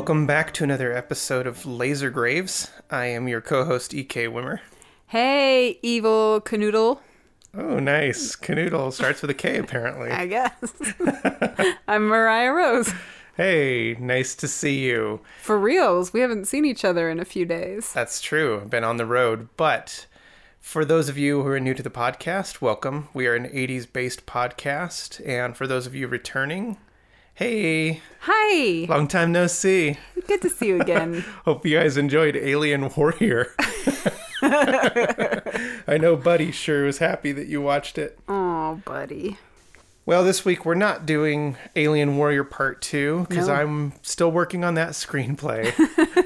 Welcome back to another episode of Laser Graves. I am your co-host EK Wimmer. Hey, evil canoodle. Oh, nice. Canoodle starts with a K, apparently. I guess. I'm Mariah Rose. Hey, nice to see you. For reals, we haven't seen each other in a few days. That's true. I've been on the road, but for those of you who are new to the podcast, welcome. We are an 80s based podcast, and for those of you returning, hey, Hi. long time no see. Good to see you again. Hope you guys enjoyed Alien Warrior. I know Buddy sure was happy that you watched it. oh, buddy. Well, this week we're not doing Alien Warrior Part 2 because No. I'm still working on that screenplay.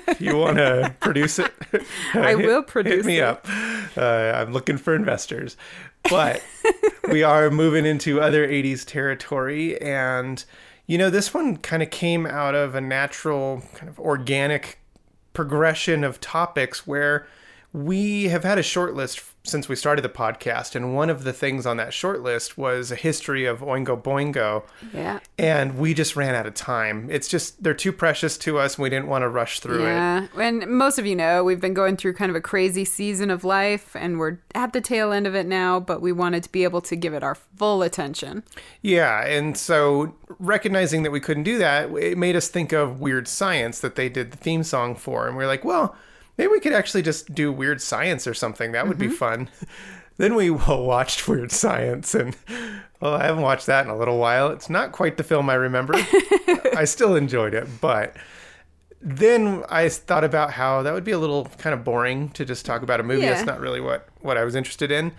if you want to produce it, I will produce hit me it. up. Uh, I'm looking for investors. But we are moving into other 80s territory. And, you know, this one kind of came out of a natural, kind of organic progression of topics where we have had a short list since we started the podcast. And one of the things on that short list was a history of Oingo Boingo. Yeah. And we just ran out of time. It's just, they're too precious to us, and we didn't want to rush through it. Yeah. And most of you know, we've been going through kind of a crazy season of life and we're at the tail end of it now, but we wanted to be able to give it our full attention. Yeah, and so recognizing that we couldn't do that, it made us think of Weird Science that they did the theme song for, and we are like, well, maybe we could actually just do Weird Science or something. That would be fun. then we watched Weird Science, and well, I haven't watched that in a little while. It's not quite the film I remember. I still enjoyed it, but then I thought about how that would be a little kind of boring to just talk about a movie Yeah. that's not really what what I was interested in.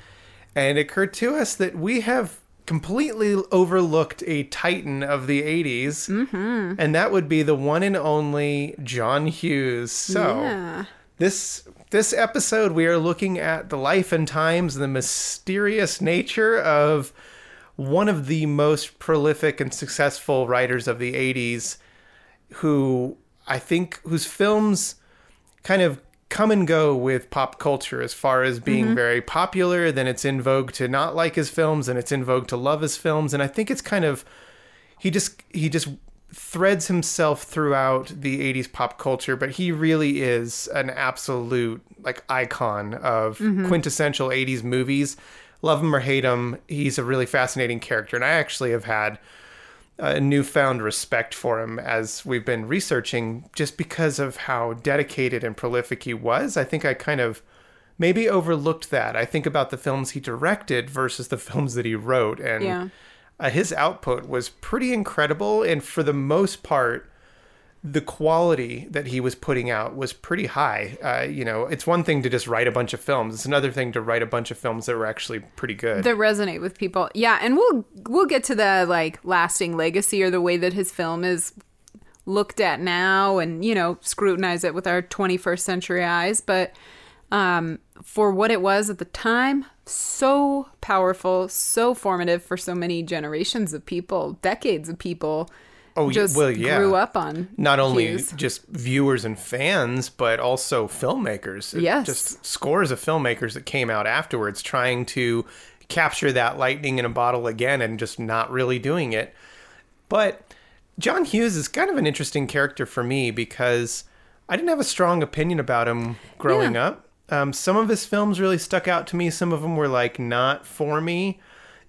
And it occurred to us that we have completely overlooked a titan of the 80s, Mm-hmm. and that would be the one and only John Hughes. So, Yeah. This this episode we are looking at the life and times and the mysterious nature of one of the most prolific and successful writers of the 80s who I think whose films kind of come and go with pop culture as far as being mm-hmm. very popular then it's in vogue to not like his films and it's in vogue to love his films and I think it's kind of he just he just threads himself throughout the 80s pop culture but he really is an absolute like icon of mm-hmm. quintessential 80s movies. Love him or hate him he's a really fascinating character and i actually have had a newfound respect for him as we've been researching just because of how dedicated and prolific he was. I think i kind of maybe overlooked that. I think about the films he directed versus the films that he wrote and Yeah. Uh, his output was pretty incredible and for the most part the quality that he was putting out was pretty high. Uh, you know it's one thing to just write a bunch of films. It's another thing to write a bunch of films that were actually pretty good. That resonate with people. Yeah, and we'll we'll get to the like lasting legacy or the way that his film is looked at now and you know scrutinize it with our 21st century eyes but um for what it was at the time so powerful so formative for so many generations of people decades of people Oh, just well, yeah. grew up on not only Hughes. just viewers and fans, but also filmmakers. It- Yes. Just scores of filmmakers that came out afterwards trying to capture that lightning in a bottle again and just not really doing it. But John Hughes is kind of an interesting character for me because I didn't have a strong opinion about him growing Yeah. up. Um, some of his films really stuck out to me. Some of them were like not for me.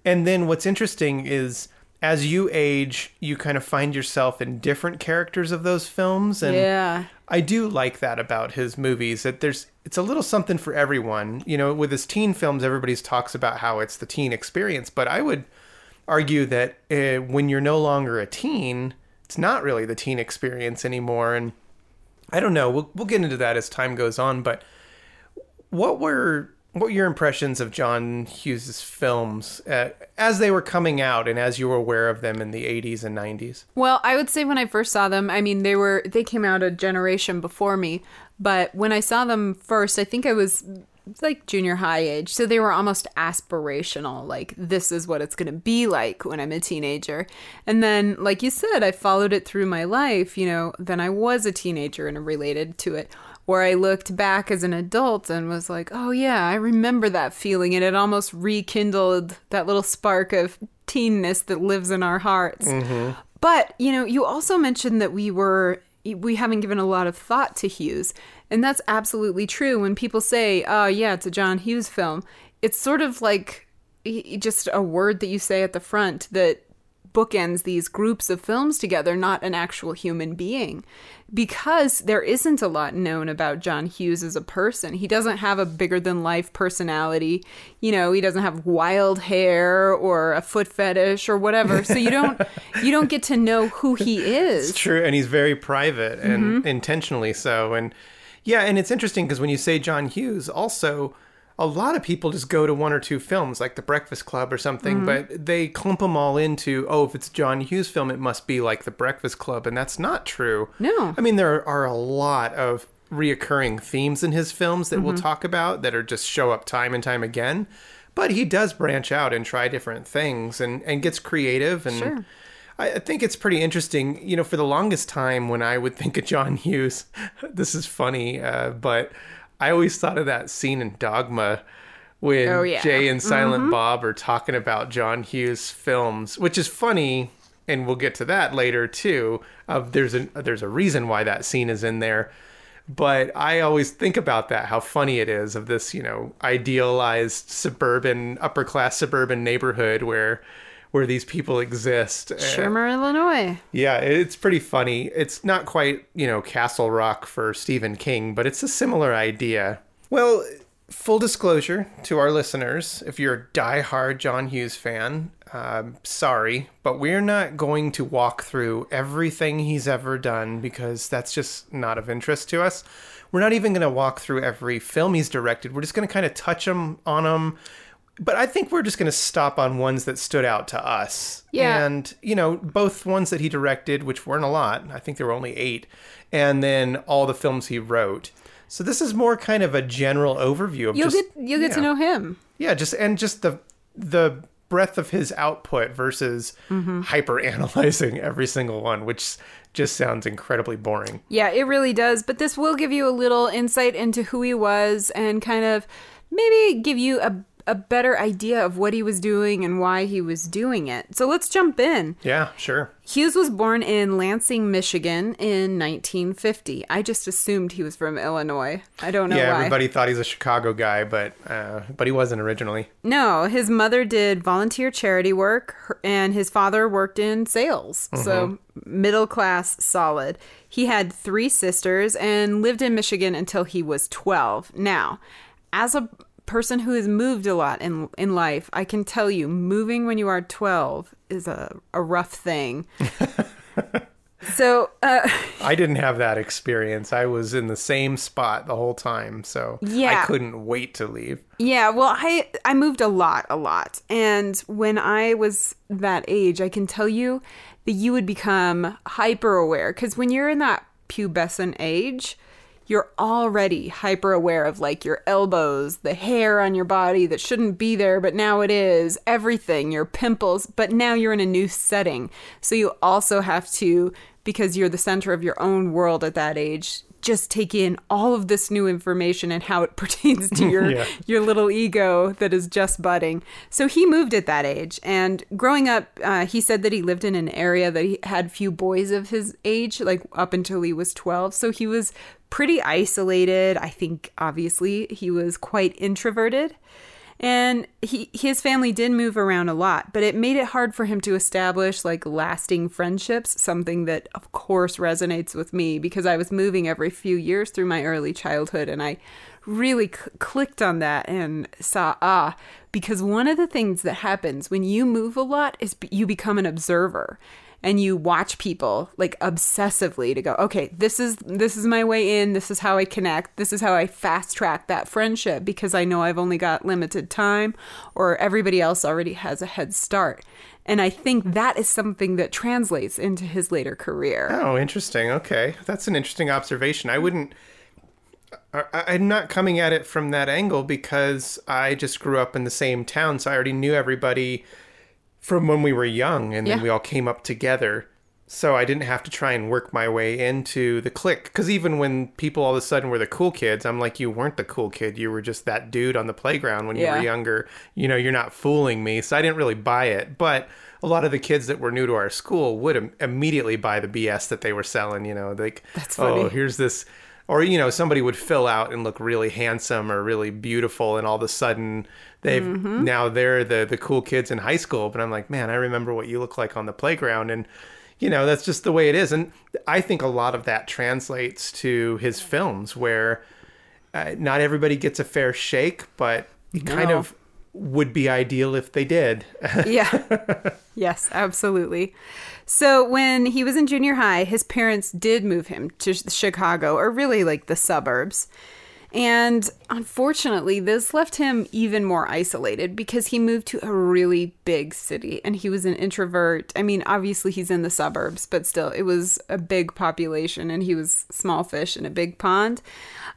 And then what's interesting is as you age, you kind of find yourself in different characters of those films. And yeah I do like that about his movies that there's it's a little something for everyone. You know, with his teen films, everybody talks about how it's the teen experience, but I would argue that uh, when you're no longer a teen, it's not really the teen experience anymore. And I don't know. We'll we'll get into that as time goes on. But what were what were your impressions of John Hughes's films uh, as they were coming out and as you were aware of them in the 80s and 90s? Well, I would say when I first saw them, I mean, they were they came out a generation before me, but when I saw them first, I think I was like junior high age. So they were almost aspirational, like this is what it's going to be like when I'm a teenager. And then like you said, I followed it through my life, you know, then I was a teenager and related to it. Where I looked back as an adult and was like, oh yeah, I remember that feeling. And it almost rekindled that little spark of teenness that lives in our hearts. Mm-hmm. But, you know, you also mentioned that we were we haven't given a lot of thought to Hughes. And that's absolutely true. When people say, oh, yeah, it's a John Hughes film, it's sort of like just a word that you say at the front that bookends these groups of films together, not an actual human being. Because there isn't a lot known about John Hughes as a person. He doesn't have a bigger than life personality. You know, he doesn't have wild hair or a foot fetish or whatever. So you don't you don't get to know who he is. It's true, and he's very private and mm-hmm. intentionally so. And yeah, and it's interesting because when you say John Hughes, also a lot of people just go to one or two films like The Breakfast Club or something, mm-hmm. but they clump them all into, oh, if it's a John Hughes film, it must be like The Breakfast Club. And that's not true. No. I mean, there are a lot of reoccurring themes in his films that mm-hmm. we'll talk about that are just show up time and time again. But he does branch out and try different things and, and gets creative. And sure. I think it's pretty interesting. You know, for the longest time when I would think of John Hughes, this is funny, uh, but I always thought of that scene in Dogma when oh, yeah. Jay and Silent mm-hmm. Bob are talking about John Hughes films, which is funny, and we'll get to that later too. Uh, there's a there's a reason why that scene is in there, but I always think about that how funny it is of this you know idealized suburban upper class suburban neighborhood where where these people exist. Shermer, Illinois. Yeah, it's pretty funny. It's not quite, you know, Castle Rock for Stephen King, but it's a similar idea. Well, full disclosure to our listeners, if you're a die-hard John Hughes fan, um, sorry, but we're not going to walk through everything he's ever done because that's just not of interest to us. We're not even going to walk through every film he's directed. We're just going to kind of touch him on them but I think we're just going to stop on ones that stood out to us. Yeah. And, you know, both ones that he directed, which weren't a lot, I think there were only eight, and then all the films he wrote. So this is more kind of a general overview of you'll just, get you'll get to know him. Yeah, just and just the the breadth of his output versus mm-hmm. hyper analyzing every single one, which just sounds incredibly boring. Yeah, it really does. But this will give you a little insight into who he was and kind of maybe give you a a better idea of what he was doing and why he was doing it. So let's jump in. Yeah, sure. Hughes was born in Lansing, Michigan in 1950. I just assumed he was from Illinois. I don't know yeah, why. everybody thought he's a Chicago guy, but uh, but he wasn't originally. No, his mother did volunteer charity work and his father worked in sales. Mm-hmm. So middle class solid. He had 3 sisters and lived in Michigan until he was 12. Now, as a person who has moved a lot in in life, I can tell you, moving when you are 12 is a, a rough thing. so uh, I didn't have that experience. I was in the same spot the whole time, so yeah. I couldn't wait to leave. Yeah, well, I I moved a lot, a lot, and when I was that age, I can tell you that you would become hyper aware because when you're in that pubescent age you're already hyper aware of like your elbows, the hair on your body that shouldn't be there, but now it is, everything, your pimples, but now you're in a new setting. So you also have to, because you're the center of your own world at that age, just take in all of this new information and how it pertains to your yeah. your little ego that is just budding. So he moved at that age, and growing up, uh, he said that he lived in an area that he had few boys of his age, like up until he was twelve. So he was pretty isolated. I think obviously he was quite introverted. And he his family did move around a lot, but it made it hard for him to establish like lasting friendships, something that of course resonates with me because I was moving every few years through my early childhood and I really c- clicked on that and saw ah because one of the things that happens when you move a lot is you become an observer and you watch people like obsessively to go okay this is this is my way in. This is how i connect. This is how i fast track that friendship because i know i've only got limited time or everybody else already has a head start. And i think that is something that translates into his later career. Oh interesting. Okay. That's an interesting observation. I wouldn't I'm not coming at it from that angle because I just grew up in the same town, so I already knew everybody from when we were young and yeah. then we all came up together. so I didn't have to try and work my way into the clique. Because even when people all of a sudden were the cool kids, I'm like, you weren't the cool kid. You were just that dude on the playground when you were younger. You know, you're not fooling me. So I didn't really buy it. But a lot of the kids that were new to our school would Im- immediately buy the BS that they were selling. You know, like, That's oh, funny. here's this. Or, you know, somebody would fill out and look really handsome or really beautiful, and all of a sudden they've Mm-hmm. now they're the, the cool kids in high school. But I'm like, man, I remember what you look like on the playground. And, you know, that's just the way it is. And I think a lot of that translates to his films where uh, not everybody gets a fair shake, but it kind of would be ideal if they did. yeah. yes, absolutely. So when he was in junior high, his parents did move him to Chicago, or really like the suburbs. And unfortunately, this left him even more isolated because he moved to a really big city and he was an introvert. I mean, obviously, he's in the suburbs, but still, it was a big population and he was small fish in a big pond.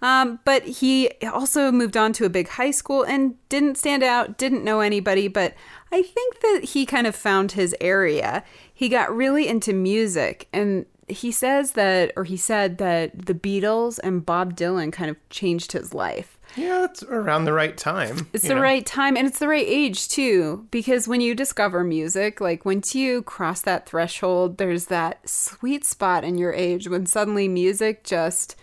Um, but he also moved on to a big high school and didn't stand out, didn't know anybody, but I think that he kind of found his area. He got really into music and he says that, or he said that the Beatles and Bob Dylan kind of changed his life. yeah, it's around the right time. It's the know? right time and it's the right age too, because when you discover music, like once you cross that threshold, there's that sweet spot in your age when suddenly music just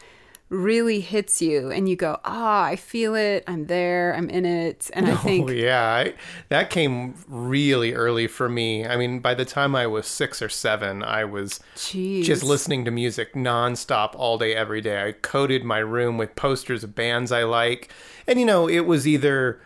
really hits you and you go, ah, I feel it, I'm there, I'm in it. And I think Oh yeah, I, that came really early for me. I mean, by the time I was six or seven, I was Jeez. just listening to music nonstop all day, every day. I coated my room with posters of bands I like, and you know, it was either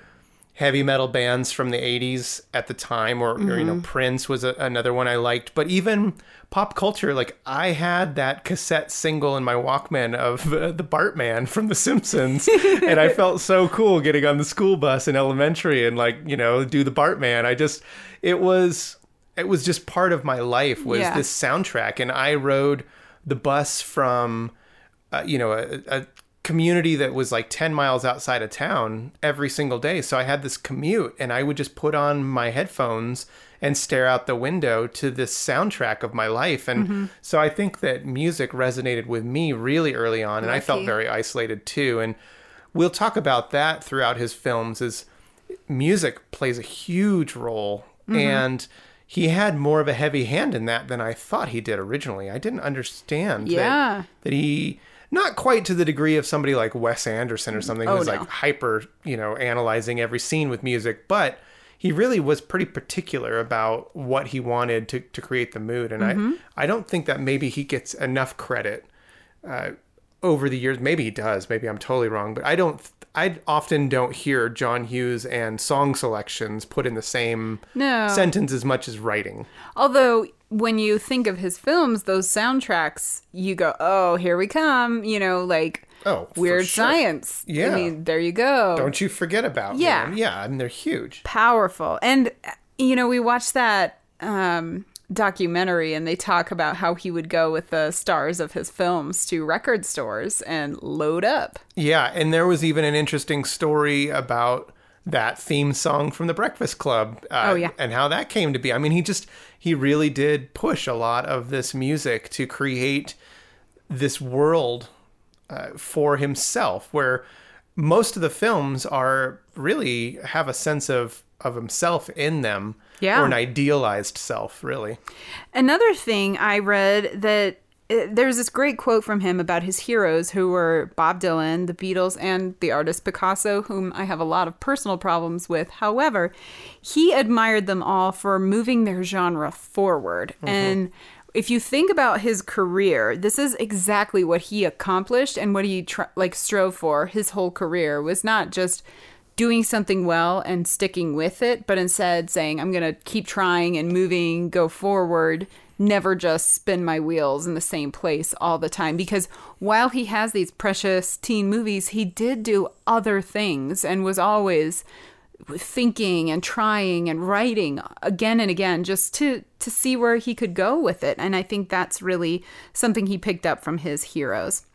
heavy metal bands from the 80s at the time or, or you know prince was a, another one i liked. But even pop culture like i had that cassette single in my walkman of uh, the bartman from the simpsons and i felt so cool getting on the school bus in elementary and like you know do the bartman. I just it was it was just part of my life was Yeah. this soundtrack and i rode the bus from uh, you know a, a community that was like 10 miles outside of town every single day. So i had this commute and i would just put on my headphones and stare out the window to this soundtrack of my life. And mm-hmm. so i think that music resonated with me really early on and i felt very isolated too. And we'll talk about that throughout his films is music plays a huge role. Mm-hmm. And he had more of a heavy hand in that than I thought he did originally. I didn't understand that- that, he not quite to the degree of somebody like Wes Anderson or something Oh, who's no. like hyper, you know, analyzing every scene with music, but he really was pretty particular about what he wanted to, to create the mood and Mm-hmm. I I don't think that maybe he gets enough credit uh, over the years. Maybe he does. Maybe I'm totally wrong, but I don't. I often don't hear John Hughes and song selections put in the same No. sentence as much as writing. Although when you think of his films, those soundtracks, you go, "Oh, here we come!" You know, like Oh, weird sure. science. Yeah. I mean, there you go. Don't you forget about Yeah. them. Yeah, I mean they're huge. Powerful. And you know, we watched that um, documentary, and they talk about how he would go with the stars of his films to record stores and load up. Yeah, and there was even an interesting story about that theme song from the Breakfast Club. Uh, Oh, yeah. and how that came to be. I mean, he just he really did push a lot of this music to create this world uh, for himself, where most of the films are really have a sense of of himself in them, Yeah. or an idealized self, really. Another thing I read that Uh, there's this great quote from him about his heroes who were Bob Dylan, the Beatles, and the artist Picasso, whom I have a lot of personal problems with. However, he admired them all for moving their genre forward. Mm-hmm. And if you think about his career, this is exactly what he accomplished and what he tr- like strove for his whole career was not just doing something well and sticking with it, but instead saying, I'm going to keep trying and moving, go forward, never just spin my wheels in the same place all the time. Because while he has these precious teen movies, he did do other things and was always thinking and trying and writing again and again just to to see where he could go with it and i think that's really something he picked up from his heroes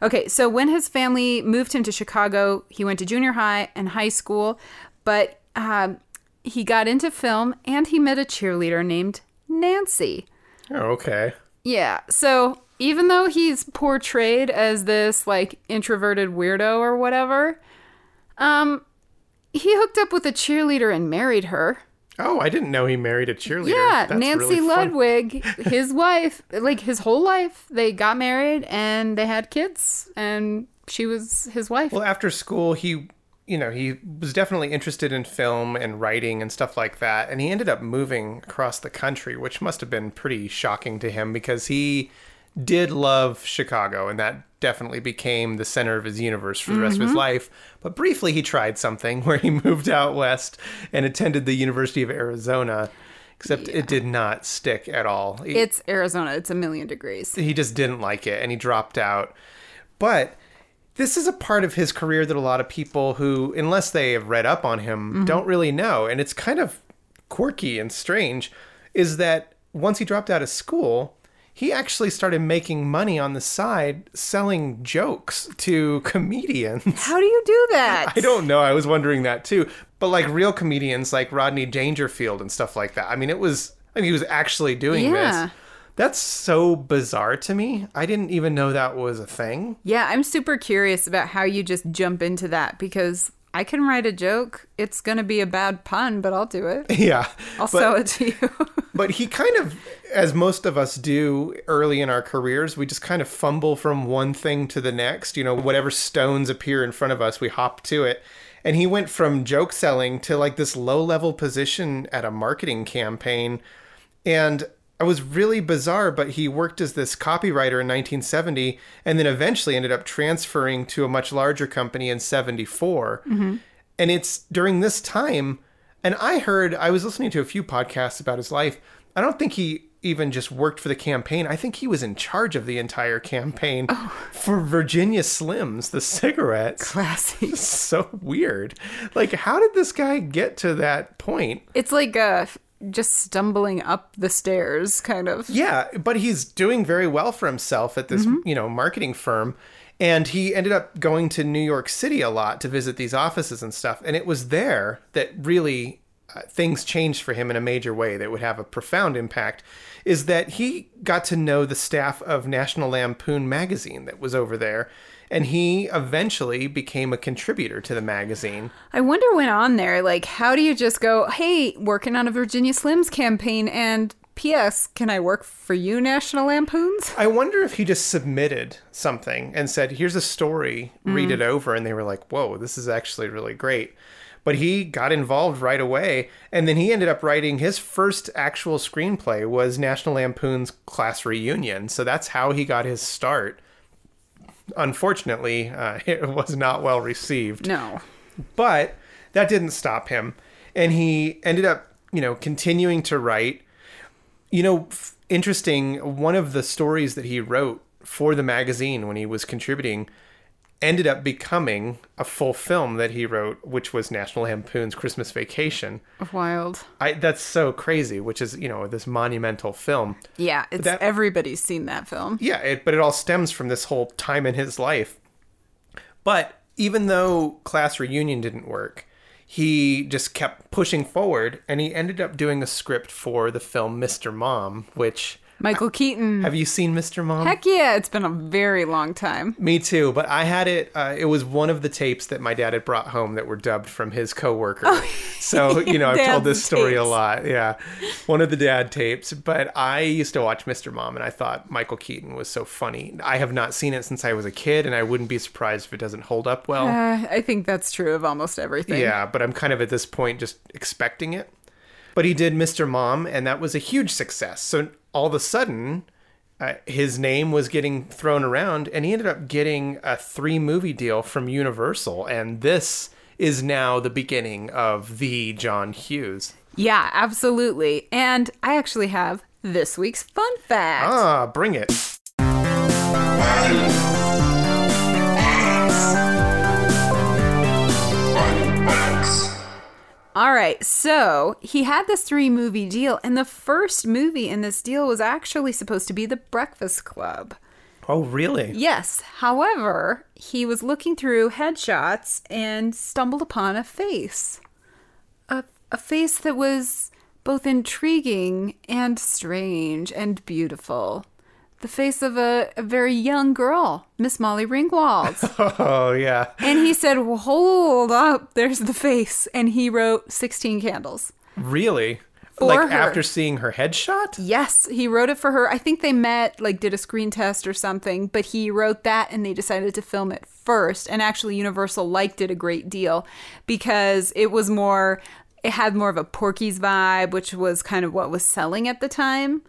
okay so when his family moved him to chicago he went to junior high and high school but um, he got into film and he met a cheerleader named nancy Oh, okay. Yeah. So even though he's portrayed as this like introverted weirdo or whatever, um, he hooked up with a cheerleader and married her. Oh, I didn't know he married a cheerleader. Yeah, That's Nancy really. Ludwig, his wife, like his whole life, they got married and they had kids, and she was his wife. Well, after school, he, you know, he was definitely interested in film and writing and stuff like that. And he ended up moving across the country, which must have been pretty shocking to him because he did love Chicago and that definitely became the center of his universe for the rest Mm-hmm. of his life. But briefly, he tried something where he moved out west and attended the University of Arizona, except it did not stick at all. He- it's Arizona. It's a million degrees. he just didn't like it and he dropped out. But this is a part of his career that a lot of people who, unless they have read up on him, mm-hmm. don't really know. And it's kind of quirky and strange is that once he dropped out of school, he actually started making money on the side selling jokes to comedians. How do you do that? I don't know. I was wondering that too. But like real comedians like Rodney Dangerfield and stuff like that. I mean, it was, I mean, he was actually doing Yeah. this. That's so bizarre to me. I didn't even know that was a thing. Yeah, I'm super curious about how you just jump into that because I can write a joke. It's going to be a bad pun, but I'll do it. Yeah. I'll but, sell it to you. but he kind of, as most of us do early in our careers, we just kind of fumble from one thing to the next. You know, whatever stones appear in front of us, we hop to it. And he went from joke selling to like this low level position at a marketing campaign. And it was really bizarre, but he worked as this copywriter in 1970 and then eventually ended up transferring to a much larger company in 74. And it's during this time, and I heard, I was listening to a few podcasts about his life. I don't think he even just worked for the campaign. I think he was in charge of the entire campaign for Virginia Slims, the cigarettes. Classy. so weird. Like, how did this guy get to that point? It's like uh, just stumbling up the stairs, kind of. Yeah, but he's doing very well for himself at this, you know, marketing firm. And he ended up going to New York City a lot to visit these offices and stuff. And it was there that really uh, things changed for him in a major way that would have a profound impact. Is that he got to know the staff of National Lampoon magazine that was over there. And he eventually became a contributor to the magazine. I wonder what went on there. Like, how do you just go, hey, working on a Virginia Slims campaign, and P.S., can I work for you, National Lampoons? I wonder if he just submitted something and said, "Here's a story, read mm. it over," and they were like, "Whoa, this is actually really great." But he got involved right away, and then he ended up writing his first actual screenplay was National Lampoon's Class Reunion. So that's how he got his start. Unfortunately, uh, it was not well received. No. but that didn't stop him. And he ended up you know continuing to write. You know f- interesting one of the stories that he wrote for the magazine when he was contributing ended up becoming a full film that he wrote which was national lampoon's christmas vacation Wild. I, that's so crazy which is you know this monumental film Yeah, it's that- everybody's seen that film. yeah, it, but it all stems from this whole time in his life. But even though class reunion didn't work, he just kept pushing forward and he ended up doing a script for the film Mr. Mom, which Michael Keaton. have you seen Mr. Mom? Heck yeah, it's been a very long time. Me too, but I had it. Uh, it was one of the tapes that my dad had brought home that were dubbed from his coworker. so you know, I've told this story a lot. Yeah, one of the dad tapes. But I used to watch Mr. Mom, and I thought Michael Keaton was so funny. I have not seen it since I was a kid, and I wouldn't be surprised if it doesn't hold up well. Uh, I think that's true of almost everything. Yeah, but I'm kind of at this point just expecting it. But he did Mr. Mom, and that was a huge success. So all of a sudden, uh, his name was getting thrown around, and he ended up getting a three movie deal from Universal. And this is now the beginning of the John Hughes. Yeah, absolutely. And I actually have this week's fun fact. Ah, bring it. All right, so he had this three movie deal, and the first movie in this deal was actually supposed to be The Breakfast Club. Oh, really? Yes, however, he was looking through headshots and stumbled upon a face. A, a face that was both intriguing and strange and beautiful. The face of a, a very young girl, Miss Molly Ringwald. Oh yeah. and he said, well, hold up, there's the face. And he wrote 16 candles. Really? Like her. after seeing her headshot? Yes, he wrote it for her. I think they met, like, did a screen test or something, but he wrote that and they decided to film it first. And actually, Universal liked it a great deal because it was more, it had more of a Porky's vibe, which was kind of what was selling at the time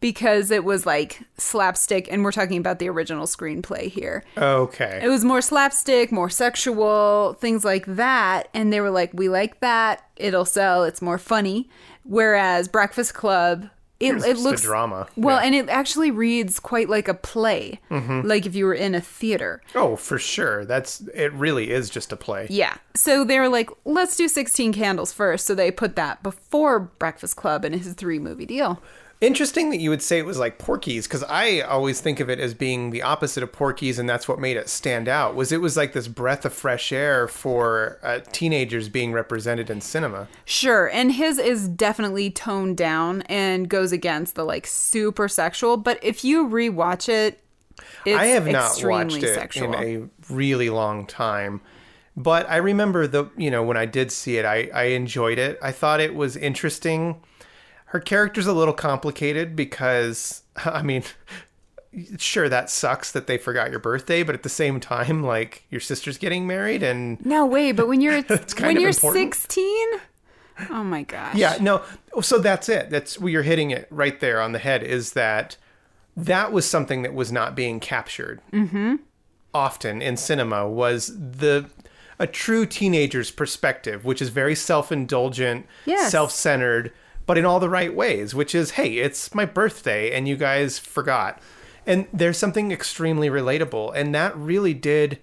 because it was like slapstick. And we're talking about the original screenplay here. Okay. It was more slapstick, more sexual, things like that. And they were like, we like that. It'll sell. It's more funny. Whereas Breakfast Club, it, It's it looks drama. Well, Yeah. Mm-hmm. and it actually reads quite like a play, like if you were in a theater. oh, for sure. That's it really is just a play. Yeah. So they were like, let's do 16 Candles first. So they put that before Breakfast Club and his three movie deal. Interesting that you would say it was like Porky's because I always think of it as being the opposite of Porky's, and that's what made it stand out. Was it was like this breath of fresh air for uh, teenagers being represented in cinema? Sure, and his is definitely toned down and goes against the like super sexual. But if you rewatch it, it's I have not watched it sexual. in a really long time. But I remember the you know when I did see it, I I enjoyed it. I thought it was interesting. Her character's a little complicated because I mean, sure that sucks that they forgot your birthday, but at the same time, like your sister's getting married and no way, but when you're when you're important. 16, oh my gosh. Yeah, no. So that's it. That's where you're hitting it right there on the head. Is that that was something that was not being captured mm-hmm. often in cinema was the a true teenager's perspective, which is very self-indulgent, Yes. self-centered, but in all the right ways. Which is, hey, it's my birthday, and you guys forgot. And there's something extremely relatable, and that really did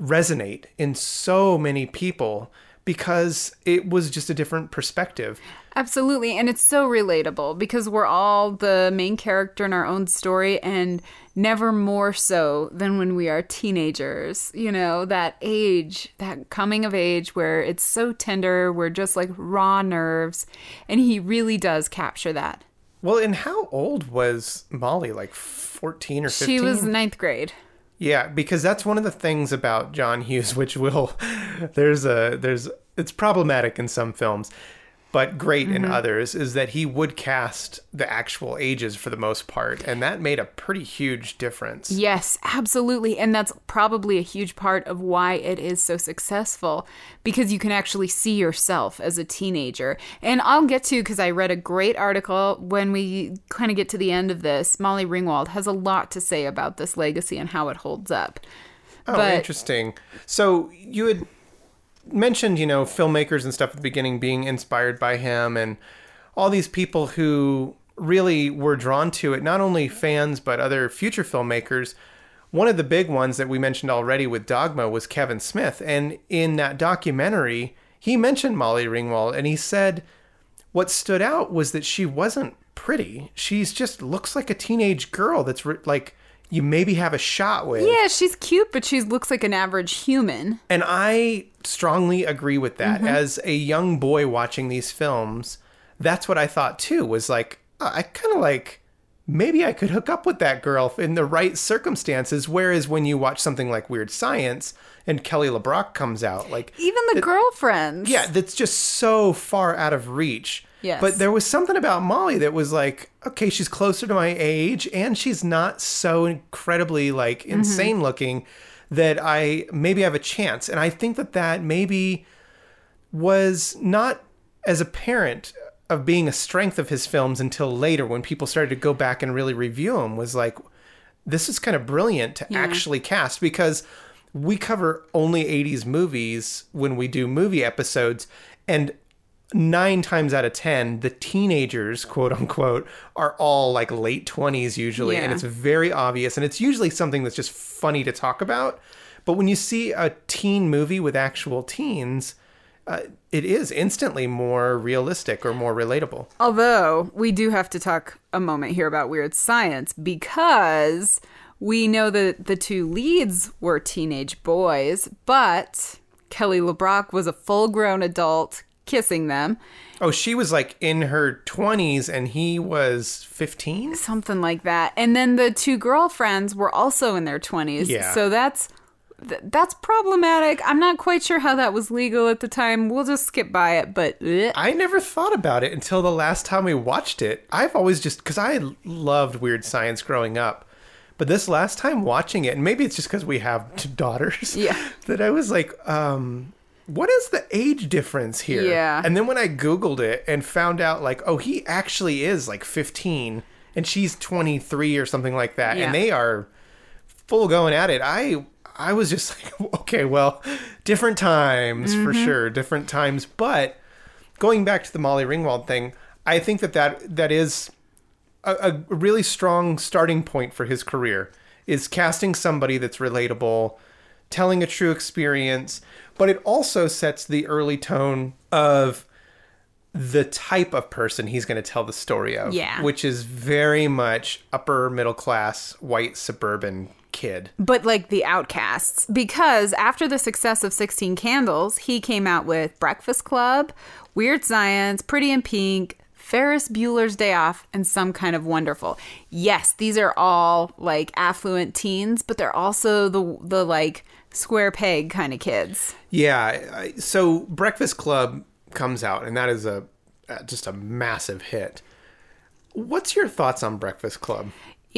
resonate in so many people because it was just a different perspective. Absolutely. And it's so relatable because we're all the main character in our own story and never more so than when we are teenagers. You know, that age, that coming of age where it's so tender, we're just like raw nerves. And he really does capture that. Well, and how old was Molly? Like 14 or 15? She was ninth grade. Yeah, because that's one of the things about John Hughes, which will there's a there's it's problematic in some films, but great Mm-hmm. in others, is that he would cast the actual ages for the most part, and that made a pretty huge difference. Yes, absolutely. And that's probably a huge part of why it is so successful because you can actually see yourself as a teenager. And I'll get to because I read a great article when we kind of get to the end of this. Molly Ringwald has a lot to say about this legacy and how it holds up. Oh, but- interesting. So you had mentioned, you know, filmmakers and stuff at the beginning being inspired by him and all these people who really were drawn to it, not only fans, but other future filmmakers. One of the big ones that we mentioned already with Dogma was Kevin Smith. And in that documentary, he mentioned Molly Ringwald and he said what stood out was that she wasn't pretty. She's just looks like a teenage girl that's re- like you maybe have a shot with. Yeah, she's cute, but she looks like an average human. And I strongly agree with that. As a young boy watching these films, that's what I thought too. Was like uh, I kind of like maybe I could hook up with that girl in the right circumstances. Whereas when you watch something like Weird Science and Kelly LeBrock comes out, like Even the girlfriends. yeah, that's just so far out of reach. Yes. But there was something about Molly that was like, okay, she's closer to my age and she's not so incredibly like Mm-hmm. insane looking that I maybe have a chance. And I think that that maybe was not as apparent of being a strength of his films until later when people started to go back and really review them was like this is kind of brilliant to actually cast because we cover only 80s movies when we do movie episodes and nine times out of ten the teenagers quote unquote are all like late 20s usually and it's very obvious and it's usually something that's just funny to talk about. But when you see a teen movie with actual teens uh, it is instantly more realistic or more relatable. Although we do have to talk a moment here about weird science because we know that the two leads were teenage boys, but Kelly LeBrock was a full grown adult kissing them. Oh, she was like in her 20s and he was 15? something like that. And then the two girlfriends were also in their 20s. Yeah. So that's th- that's problematic. I'm not quite sure how that was legal at the time. We'll just skip by it, but eh. I never thought about it until the last time we watched it. I've always just because I loved weird science growing up, but this last time watching it, and maybe it's just because we have two daughters, Yeah. that I was like, um, what is the age difference here? Yeah. And then when I googled it and found out, like, oh, he actually is like 15, and she's 23 or something like that, Yeah. and they are full going at it. I I was just like, okay, well, different times for mm-hmm. sure, different times. But going back to the Molly Ringwald thing, I think that that, that is a, a really strong starting point for his career. Is casting somebody that's relatable, telling a true experience, but it also sets the early tone of the type of person he's going to tell the story of. Yeah. Which is very much upper middle class, white suburban kid. but like the outcasts because after the success of 16 candles he came out with breakfast club weird science pretty in pink ferris bueller's day off and some kind of wonderful yes these are all like affluent teens but they're also the the like square peg kind of kids Yeah. So Breakfast Club comes out, and that is a just a massive hit. What's your thoughts on Breakfast Club?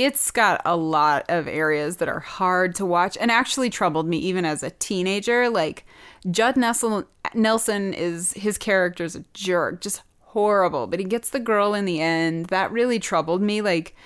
it's got a lot of areas that are hard to watch and actually troubled me even as a teenager. Like Judd Nelson, Nelson is his character's a jerk, just horrible, but he gets the girl in the end. That really troubled me. Like,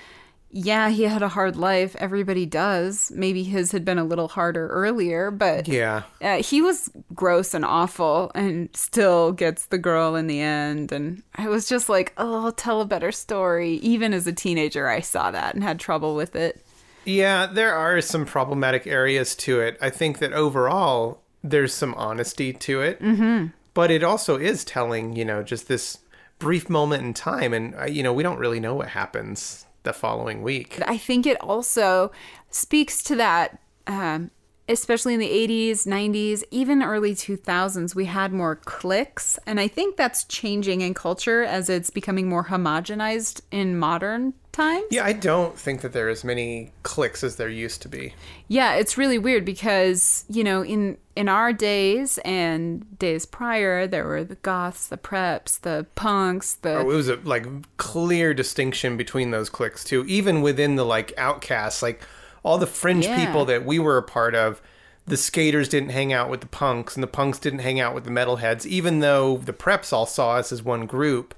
yeah, he had a hard life. Everybody does. Maybe his had been a little harder earlier, but Yeah. uh, he was gross and awful and still gets the girl in the end. And I was just like, oh, tell a better story. Even as a teenager, I saw that and had trouble with it. Yeah, there are some problematic areas to it. I think that overall, there's some honesty to it. Mm-hmm. But it also is telling, you know, just this brief moment in time. And, uh, you know, we don't really know what happens the following week. I think it also speaks to that, um, especially in the 80s, 90s, even early 2000s, we had more cliques. And I think that's changing in culture as it's becoming more homogenized in modern times. Yeah, I don't think that there are as many clicks as there used to be. Yeah, it's really weird because, you know, in in our days and days prior, there were the goths, the preps, the punks, the Oh, it was a like clear distinction between those cliques too. Even within the like outcasts, like all the fringe Yeah. people that we were a part of, the skaters didn't hang out with the punks, and the punks didn't hang out with the metalheads. Even though the preps all saw us as one group,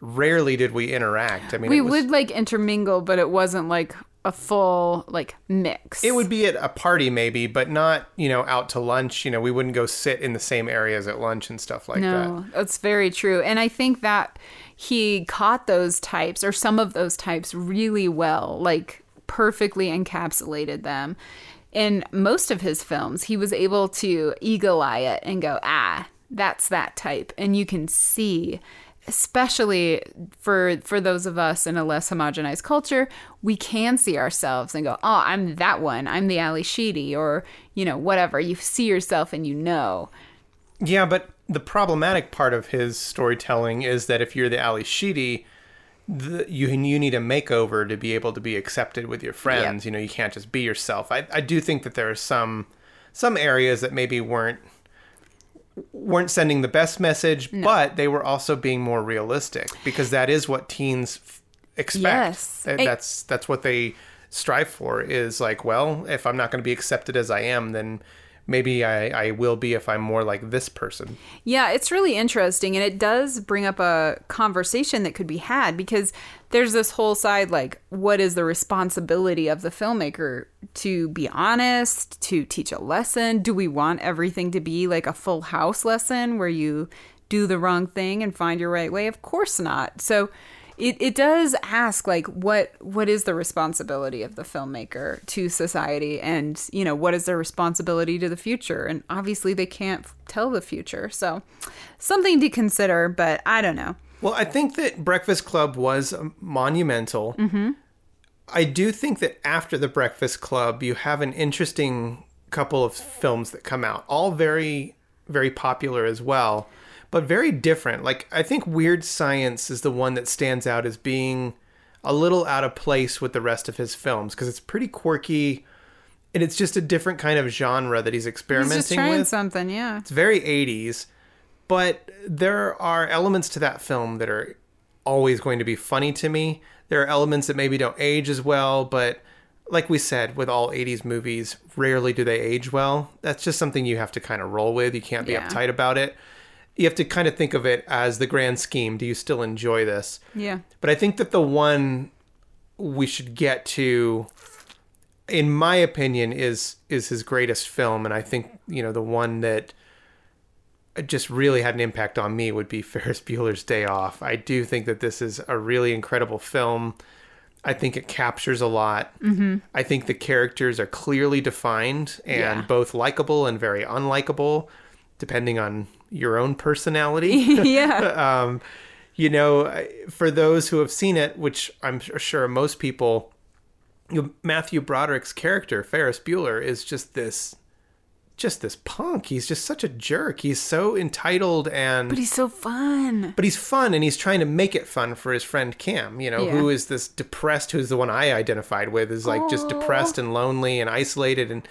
rarely did we interact. I mean, we was, would like intermingle, but it wasn't like a full like mix. It would be at a party maybe, but not you know out to lunch. You know, we wouldn't go sit in the same areas at lunch and stuff like that. No, that's very true. And I think that he caught those types or some of those types really well, like perfectly encapsulated them. In most of his films, he was able to eagle eye it and go, ah, that's that type. And you can see, especially for for those of us in a less homogenized culture, we can see ourselves and go, oh, I'm that one. I'm the Ally Sheedy or, you know, whatever. You see yourself and you know. Yeah, but the problematic part of his storytelling is that if you're the Ally Sheedy, the, you you need a makeover to be able to be accepted with your friends. You know, you can't just be yourself. I, I do think that there are some some areas that maybe weren't weren't sending the best message, but they were also being more realistic because that is what teens f- expect. Yes. That's that's what they strive for. Is like, well, if I'm not going to be accepted as I am, then maybe I, I will be if I'm more like this person. Yeah, it's really interesting. And it does bring up a conversation that could be had because there's this whole side like, what is the responsibility of the filmmaker to be honest, to teach a lesson? Do we want everything to be like a full house lesson where you do the wrong thing and find your right way? Of course not. So, it, it does ask like what what is the responsibility of the filmmaker to society and you know what is their responsibility to the future and obviously they can't tell the future so something to consider but i don't know Well, I think that Breakfast Club was um, monumental. Mm-hmm. I do think that after the Breakfast Club, you have an interesting couple of films that come out, all very, very popular as well. But very different. Like I think Weird Science is the one that stands out as being a little out of place with the rest of his films because it's pretty quirky and it's just a different kind of genre that he's He's experimenting just trying with. something, yeah. It's very 80s, but there are elements to that film that are always going to be funny to me. There are elements that maybe don't age as well, but like we said, with all 80s movies, rarely do they age well. That's just something you have to kind of roll with. You can't be Yeah. uptight about it. You have to kind of think of it as the grand scheme. Do you still enjoy this? Yeah. But I think that the one we should get to, in my opinion, is is his greatest film, and I think you know the one that just really had an impact on me would be Ferris Bueller's Day Off. I do think that this is a really incredible film. I think it captures a lot. Mm-hmm. I think the characters are clearly defined and Yeah. both likable and very unlikable, depending on your own personality yeah. um, you know, for those who have seen it, which I'm sure most people, Matthew Broderick's character Ferris Bueller is just this, just this punk. He's just such a jerk. He's so entitled and. But he's so fun. but he's fun and he's trying to make it fun for his friend Cam, you know, Yeah. who is this depressed, who's the one I identified with, is like just depressed and lonely and isolated. And,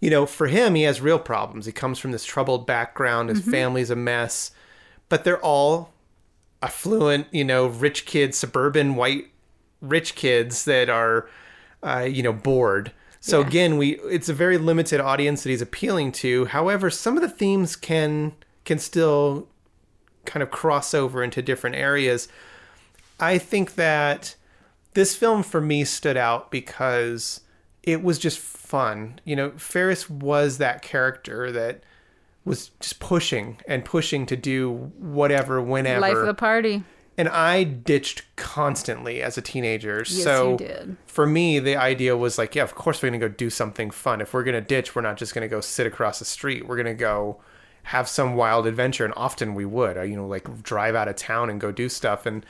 you know, for him, he has real problems. He comes from this troubled background, his family's a mess, but they're all affluent, you know, rich kids, suburban white rich kids that are, uh, you know, bored. So Yeah. again, we it's a very limited audience that he's appealing to. However, some of the themes can can still kind of cross over into different areas. I think that this film for me stood out because it was just fun. You know, Ferris was that character that was just pushing and pushing to do whatever, whenever. Life of the party. and I ditched constantly as a teenager. Yes, so for me, the idea was like, yeah, of course we're going to go do something fun. If we're going to ditch, we're not just going to go sit across the street. We're going to go have some wild adventure. And often we would, uh, you know, like drive out of town and go do stuff. And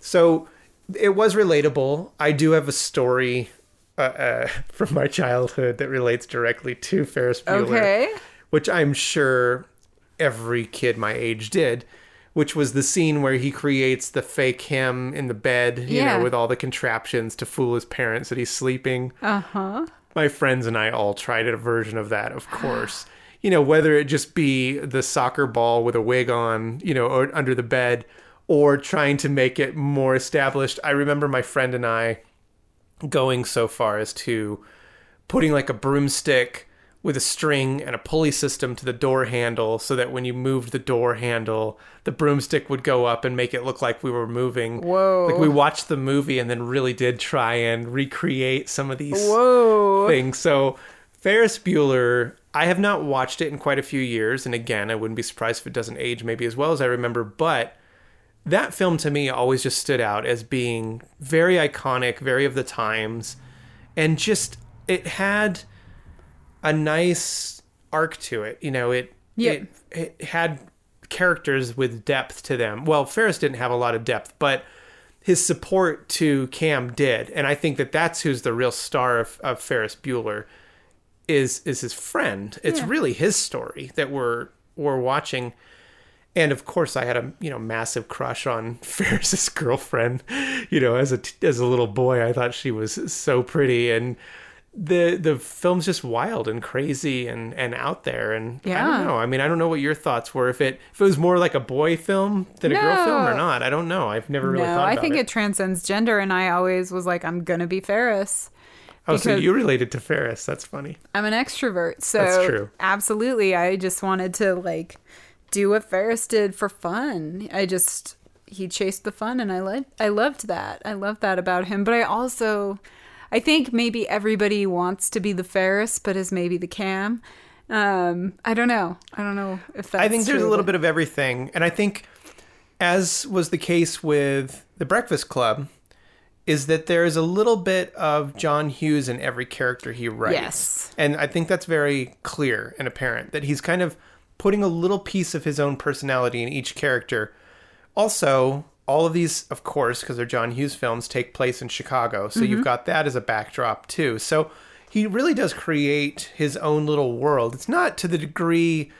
so it was relatable. I do have a story uh, uh, from my childhood that relates directly to Ferris Bueller Okay. which I'm sure every kid my age did, which was the scene where he creates the fake him in the bed, you Yeah. know, with all the contraptions to fool his parents that he's sleeping. Uh huh. My friends and I all tried a version of that, of course. You know, whether it just be the soccer ball with a wig on, you know, or under the bed, or trying to make it more established. I remember my friend and I going so far as to putting like a broomstick with a string and a pulley system to the door handle so that when you moved the door handle, the broomstick would go up and make it look like we were moving. Whoa. Like we watched the movie and then really did try and recreate some of these Whoa. things. So Ferris Bueller, I have not watched it in quite a few years, and again, I wouldn't be surprised if it doesn't age maybe as well as I remember, but that film to me always just stood out as being very iconic, very of the times, and just it had a nice arc to it. You know, it Yeah. it, it had characters with depth to them. Well, Ferris didn't have a lot of depth, but his support to Cam did, and I think that that's who's the real star of, of Ferris Bueller is is his friend. It's Yeah. really his story that we're we're watching. And of course, I had a you know massive crush on Ferris's girlfriend. You know, as a as a little boy, I thought she was so pretty, and the the film's just wild and crazy and and out there. And yeah. I don't know. I mean, I don't know what your thoughts were. If it if it was more like a boy film than a girl film or not, I don't know. I've never really thought about it. no, I think it. it. transcends gender, and I always was like, I'm gonna be Ferris. oh, so you related to Ferris? That's funny. I'm an extrovert, so That's true. absolutely. I just wanted to like do what Ferris did for fun. I just he chased the fun, and I liked I loved that. I loved that about him. But I also, I think maybe everybody wants to be the Ferris, but is maybe the Cam. Um, I don't know. I don't know if that's. I think there's a little but- bit of everything. And I think, as was the case with The Breakfast Club, is that there is a little bit of John Hughes in every character he writes. Yes. And I think that's very clear and apparent that he's kind of putting a little piece of his own personality in each character. Also, all of these, of course, because they're John Hughes films, take place in Chicago. So you've mm-hmm. got that as a backdrop, too. So he really does create his own little world. It's not to the degree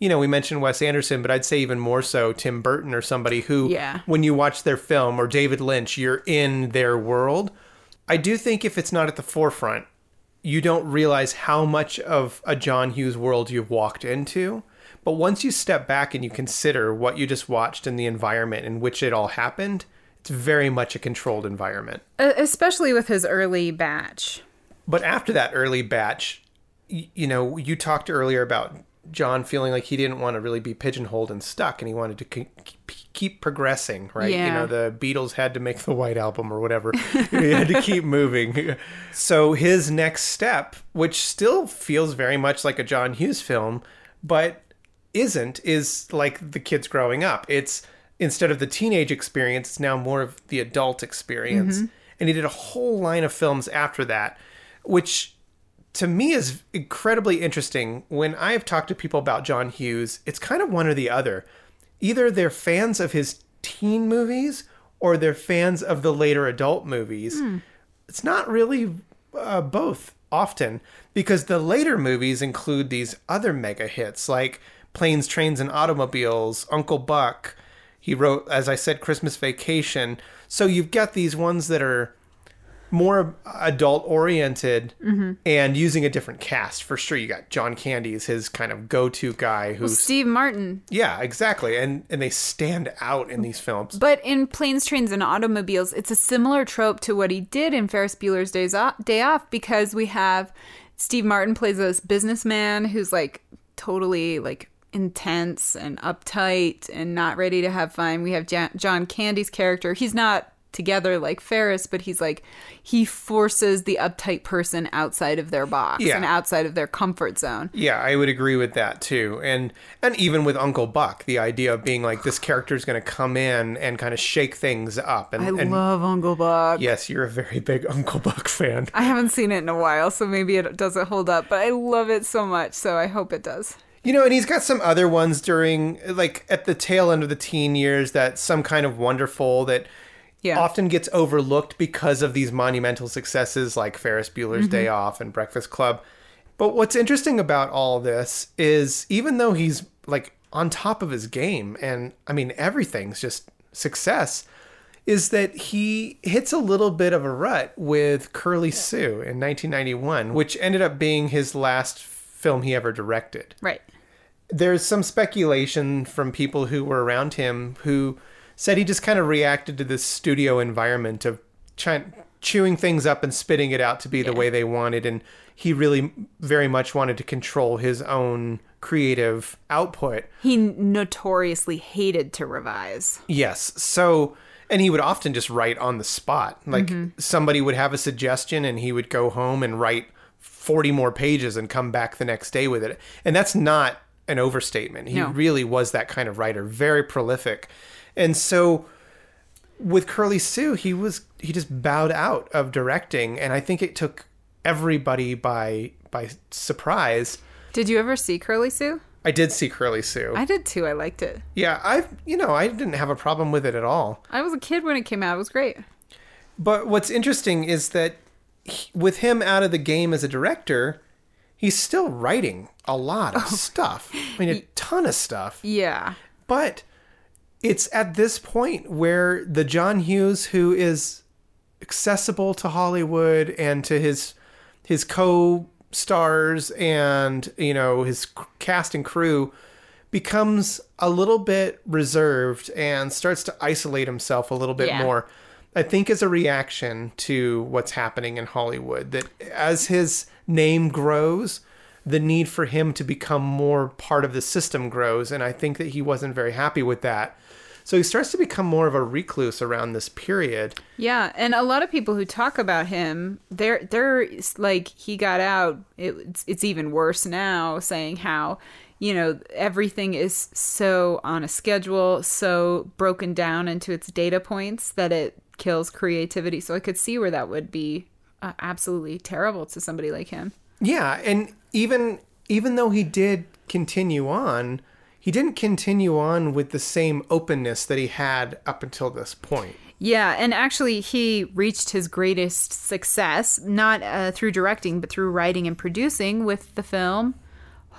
you know, we mentioned Wes Anderson, but I'd say even more so Tim Burton or somebody who, Yeah. when you watch their film or David Lynch, you're in their world. I do think if it's not at the forefront, you don't realize how much of a John Hughes world you've walked into. But once you step back and you consider what you just watched and the environment in which it all happened, it's very much a controlled environment. Especially with his early batch. But after that early batch, you know, you talked earlier about John feeling like he didn't want to really be pigeonholed and stuck, and he wanted to keep- keep progressing, right? Yeah. You know, the Beatles had to make the White Album or whatever. he had to keep moving. So his next step, which still feels very much like a John Hughes film, but isn't, is like the kids growing up. It's instead of the teenage experience, it's now more of the adult experience. And he did a whole line of films after that, which to me is incredibly interesting. When I've talked to people about John Hughes, it's kind of one or the other. Either they're fans of his teen movies or they're fans of the later adult movies. It's not really uh, both often because the later movies include these other mega hits like Planes, Trains, and Automobiles, Uncle Buck. He wrote, as I said, Christmas Vacation. So you've got these ones that are more adult oriented mm-hmm. and using a different cast for sure. You got John Candy is his kind of go to guy who's Steve Martin. yeah, exactly. And and they stand out in these films. But in Planes, Trains, and Automobiles, it's a similar trope to what he did in Ferris Bueller's Days Off, Day Off because we have Steve Martin plays this businessman who's like totally like intense and uptight and not ready to have fun. We have Ja- John Candy's character. He's not together like Ferris, but he's like he forces the uptight person outside of their box Yeah. and outside of their comfort zone. Yeah, I would agree with that too. And and even with Uncle Buck, the idea of being like this character is going to come in and kind of shake things up. And, I and love Uncle Buck. yes, you're a very big Uncle Buck fan. I haven't seen it in a while, so maybe it doesn't hold up, but I love it so much, so I hope it does. You know, and he's got some other ones during like at the tail end of the teen years that some kind of wonderful that Yeah. often gets overlooked because of these monumental successes like Ferris Bueller's Day mm-hmm. Off and Breakfast Club. But what's interesting about all this is even though he's like on top of his game and I mean everything's just success is that he hits a little bit of a rut with Curly Sue in 1991, which ended up being his last film he ever directed Right. There's some speculation from people who were around him who said he just kind of reacted to this studio environment of trying chewing things up and spitting it out to be the way they wanted and he really very much wanted to control his own creative output He notoriously hated to revise. Yes. So, and he would often just write on the spot. Like mm-hmm. somebody would have a suggestion and he would go home and write 40 more pages and come back the next day with it. And that's not an overstatement. He No. really was that kind of writer, very prolific. And so with Curly Sue, he was he just bowed out of directing and I think it took everybody by by surprise. Did you ever see Curly Sue? I did see Curly Sue. I did too. I liked it. yeah, I you know, I didn't have a problem with it at all. I was a kid when it came out. It was great. But what's interesting is that he, with him out of the game as a director, he's still writing a lot of oh. stuff. I mean, a ton of stuff. Yeah. But it's at this point where the John Hughes who is accessible to Hollywood and to his his co-stars and you know his cast and crew becomes a little bit reserved and starts to isolate himself a little bit Yeah. more. I think as a reaction to what's happening in Hollywood that as his name grows, the need for him to become more part of the system grows and I think that he wasn't very happy with that. So he starts to become more of a recluse around this period. Yeah, and a lot of people who talk about him, they're they're like he got out. It, it's it's even worse now, saying how you know everything is so on a schedule, so broken down into its data points that it kills creativity. So I could see where that would be uh, absolutely terrible to somebody like him. Yeah, and even even though he did continue on, he didn't continue on with the same openness that he had up until this point. Yeah, and actually, he reached his greatest success not uh, through directing, but through writing and producing with the film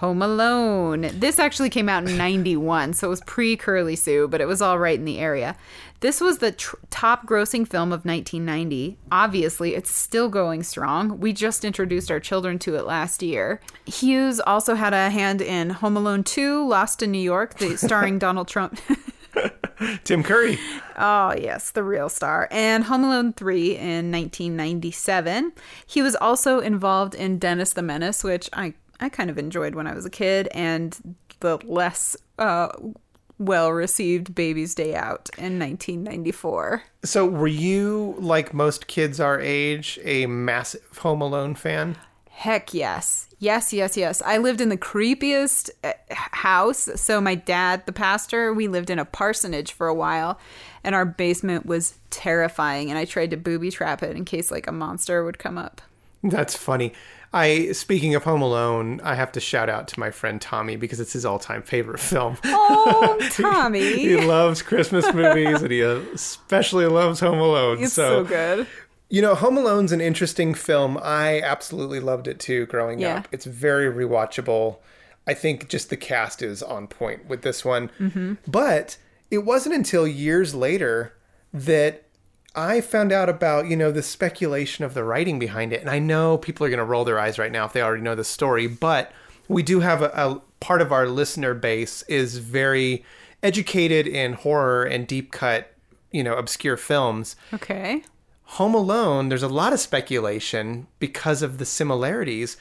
Home Alone. This actually came out in 91, so it was pre Curly Sue, but it was all right in the area. This was the tr- top grossing film of 1990. Obviously, it's still going strong. We just introduced our children to it last year. Hughes also had a hand in Home Alone 2, Lost in New York, the, starring Donald Trump. Tim Curry. Oh, yes, the real star. And Home Alone 3 in 1997. He was also involved in Dennis the Menace, which I, I kind of enjoyed when I was a kid, and the less uh, well received Baby's Day Out in 1994. So, were you, like most kids our age, a massive Home Alone fan? Heck yes. Yes, yes, yes. I lived in the creepiest uh, house. So, my dad, the pastor, we lived in a parsonage for a while, and our basement was terrifying. And I tried to booby trap it in case like a monster would come up. That's funny. I speaking of Home Alone, I have to shout out to my friend Tommy because it's his all-time favorite film. Oh, Tommy. he loves Christmas movies and he especially loves Home Alone. it's so, good. You know, Home Alone's an interesting film. I absolutely loved it too growing Yeah. up. It's very rewatchable. I think just the cast is on point with this one. Mm-hmm. But it wasn't until years later that I found out about, you know, the speculation of the writing behind it. And I know people are going to roll their eyes right now if they already know the story, but we do have a, a part of our listener base is very educated in horror and deep cut, you know, obscure films. Okay. Home Alone, there's a lot of speculation because of the similarities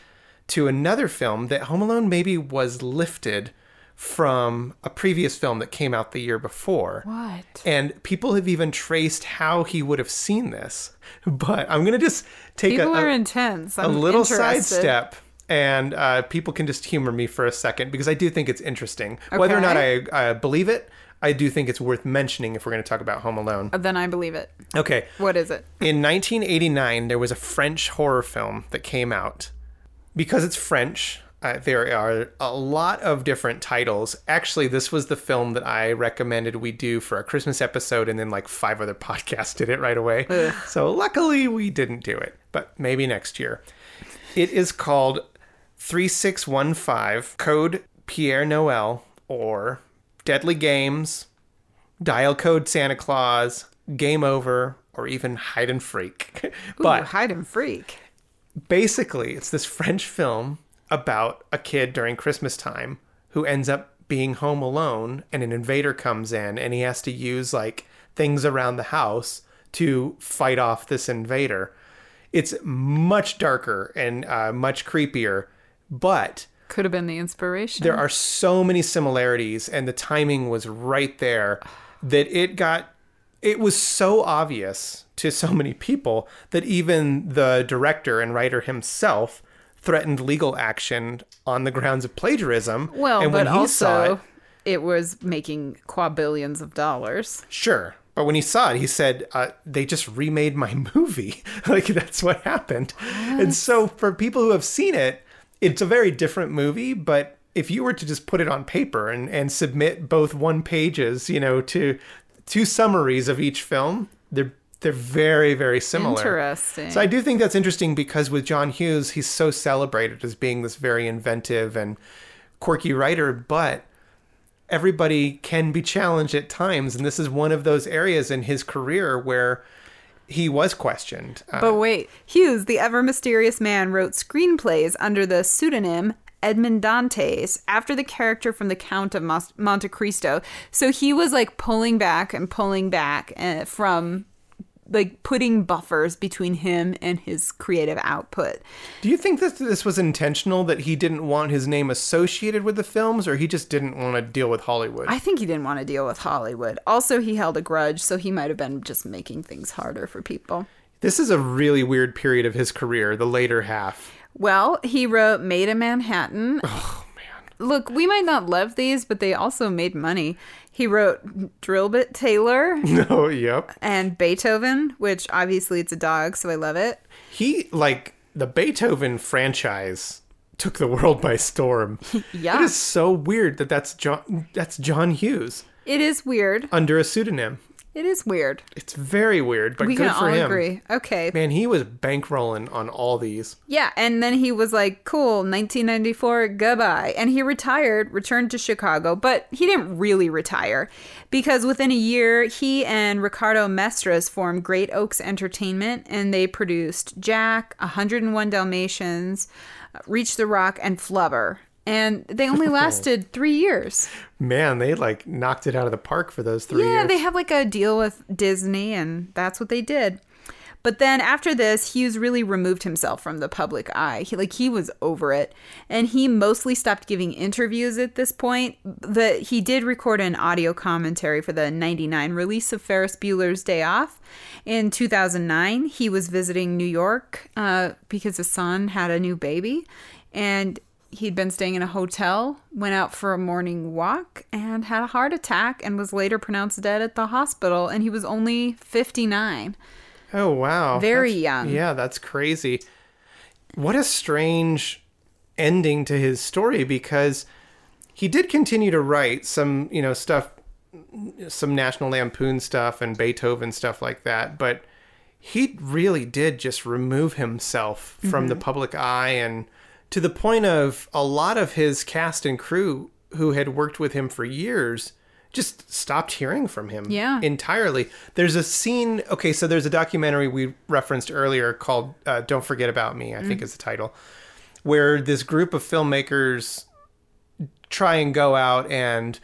to another film that Home Alone maybe was lifted from a previous film that came out the year before. What? And people have even traced how he would have seen this. But I'm going to just take People a, are a, intense. a little interested. sidestep. And uh, people can just humor me for a second because I do think it's interesting. Whether or not I, I believe it, I do think it's worth mentioning if we're going to talk about Home Alone. Uh, Then I believe it. Okay. What is it? In 1989, there was a French horror film that came out. Because it's French, uh, there are a lot of different titles. Actually, this was the film that I recommended we do for a Christmas episode, and then like five other podcasts did it right away. So luckily, we didn't do it, but maybe next year. It is called 3615 Code Pierre Noel or Deadly Games, Dial Code Santa Claus, Game Over, or even Hide and Freak. Ooh, but hide and freak. basically, it's this French film about a kid during Christmas time who ends up being home alone, and an invader comes in, and he has to use like things around the house to fight off this invader. It's much darker and uh, much creepier, but Could have been the inspiration. there are so many similarities and the timing was right there that it got it was so obvious to so many people that even the director and writer himself threatened legal action on the grounds of plagiarism well, and but when he saw also it it was making quadrillions of dollars. Sure. But when he saw it, he said, uh, they just remade my movie. like, that's what happened. And so, for people who have seen it, it's a very different movie. But if you were to just put it on paper and, and submit both one pages, you know, to two summaries of each film, they're they're very, very similar. Interesting. So I do think that's interesting because with John Hughes, he's so celebrated as being this very inventive and quirky writer, but everybody can be challenged at times, and this is one of those areas in his career where he was questioned. Uh, But wait, Hughes, the ever mysterious man, wrote screenplays under the pseudonym Edmond Dantes after the character from The Count of Monte Cristo. So he was like pulling back and pulling back uh, from like putting buffers between him and his creative output. do you think that this was intentional that he didn't want his name associated with the films, or he just didn't want to deal with Hollywood? I think he didn't want to deal with Hollywood. Also, he held a grudge, so he might have been just making things harder for people. this is a really weird period of his career, the later half. Well, he wrote Maid in Manhattan. Oh man. Look, we might not love these, but they also made money. He wrote Drillbit Taylor No, yep. and Beethoven, which obviously it's a dog, so I love it. He like the Beethoven franchise took the world by storm. Yeah. It is so weird that that's John that's John Hughes It is weird. under a pseudonym. It is weird. It's very weird, but We good can for all him. agree. Okay. Man, he was bankrolling on all these. Yeah, and then he was like, cool, 1994, goodbye. And he retired, returned to Chicago, but he didn't really retire because within a year, he and Ricardo Mestres formed Great Oaks Entertainment and they produced Jack, 101 Dalmatians, uh, Reach the Rock, and Flubber. And they only lasted three years. Man, they like knocked it out of the park for those three Yeah, years. they have like a deal with Disney, and that's what they did. But then after this, Hughes really removed himself from the public eye. He, like he was over it, and he mostly stopped giving interviews at this point. The he did record an audio commentary for the '99 release of Ferris Bueller's Day Off. In 2009, he was visiting New York uh, because his son had a new baby, and he'd been staying in a hotel, went out for a morning walk, and had a heart attack and was later pronounced dead at the hospital. And he was only 59. oh wow. Very That's- young. Yeah, that's crazy. What a strange ending to his story because he did continue to write some, you know, stuff some National Lampoon stuff and Beethoven stuff like that, but he really did just remove himself from Mm-hmm. the public eye and to the point of a lot of his cast and crew who had worked with him for years just stopped hearing from him Yeah. entirely. There's a scene, okay, so there's a documentary we referenced earlier called uh, Don't Forget About Me, I think is the title, where this group of filmmakers try and go out and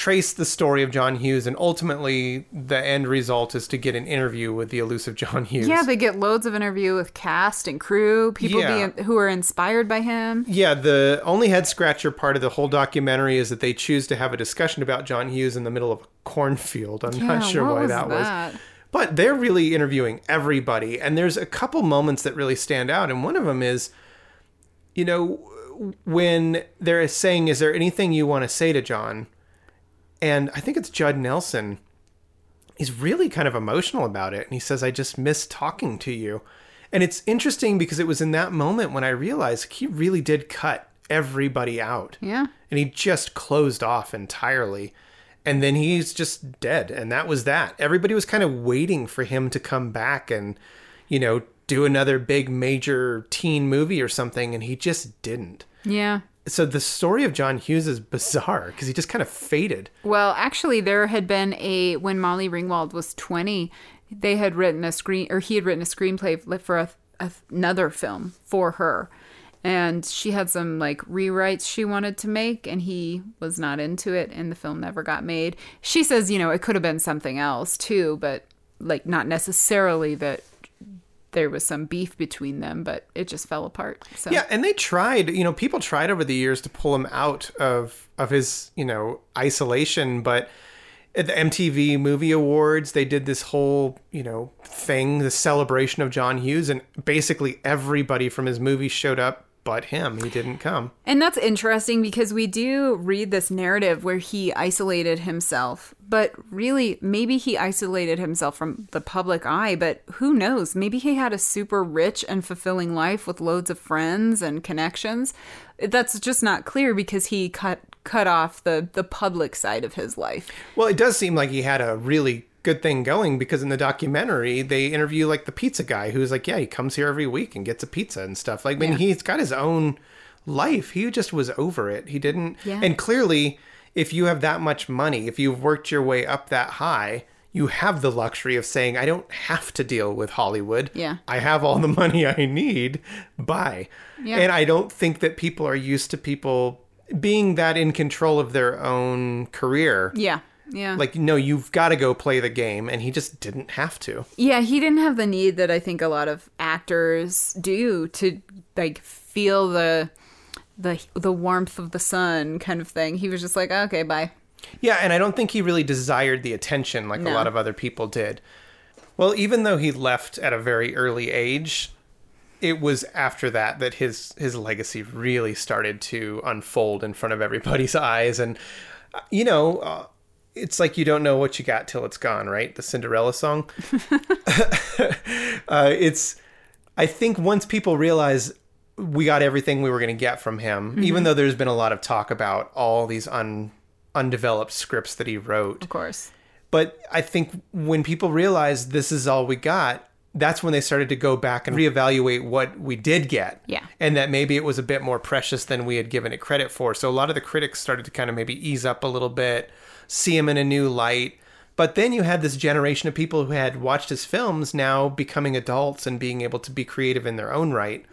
trace the story of John Hughes, and ultimately the end result is to get an interview with the elusive John Hughes. Yeah, they get loads of interview with cast and crew, people Yeah. being, who are inspired by him. Yeah, the only head scratcher part of the whole documentary is that they choose to have a discussion about John Hughes in the middle of a cornfield. I'm Yeah, not sure why was that, that? was. But they're really interviewing everybody, and there's a couple moments that really stand out, and one of them is, you know, when they're saying, "Is there anything you want to say to John?" And I think it's Judd Nelson. He's really kind of emotional about it, and he says, "I just miss talking to you." And it's interesting because it was in that moment when I realized he really did cut everybody out Yeah. and he just closed off entirely and then he's just dead and that was that everybody was kind of waiting for him to come back and you know do another big major teen movie or something and he just didn't Yeah. So the story of john hughes is bizarre because he just kind of faded Well, actually, there had been a when Molly Ringwald was twenty, they had written a screen or he had written a screenplay for a, a, another film for her, and she had some like rewrites she wanted to make, and he was not into it, and the film never got made. She says, you know, it could have been something else too, but like not necessarily that there was some beef between them, but it just fell apart. So yeah and they tried you know people tried over the years to pull him out of of his you know isolation but at the MTV Movie Awards, they did this whole, you know, thing, the celebration of John Hughes, and basically everybody from his movie showed up but him. He didn't come. And that's interesting because we do read this narrative where he isolated himself, but really, maybe he isolated himself from the public eye, but who knows? Maybe he had a super rich and fulfilling life with loads of friends and connections. That's just not clear because he cut cut off the the public side of his life. Well, it does seem like he had a really good thing going because in the documentary they interview like the pizza guy who's like, yeah, he comes here every week and gets a pizza and stuff. Like, I mean, Yeah. he's got his own life. He just was over it. He didn't. Yeah. And clearly, if you have that much money, if you've worked your way up that high, you have the luxury of saying, I don't have to deal with Hollywood. Yeah. I have all the money I need. Bye. Yeah. And I don't think that people are used to people being that in control of their own career. Yeah. Yeah. Like, no, you've got to go play the game. And he just didn't have to. Yeah, he didn't have the need that I think a lot of actors do to like feel the the the warmth of the sun kind of thing. He was just like, okay, bye. Yeah, and I don't think he really desired the attention like a lot of other people did. Well, even though he left at a very early age, it was after that that his his legacy really started to unfold in front of everybody's eyes and uh, you know, uh, it's like you don't know what you got till it's gone, right? The Cinderella song. uh, it's I think once people realize we got everything we were going to get from him, even though there's been a lot of talk about all these un undeveloped scripts that he wrote. Of course. But I think when people realized this is all we got, that's when they started to go back and reevaluate what we did get. Yeah. And that maybe it was a bit more precious than we had given it credit for. So a lot of the critics started to kind of maybe ease up a little bit, see him in a new light. But then you had this generation of people who had watched his films now becoming adults and being able to be creative in their own right.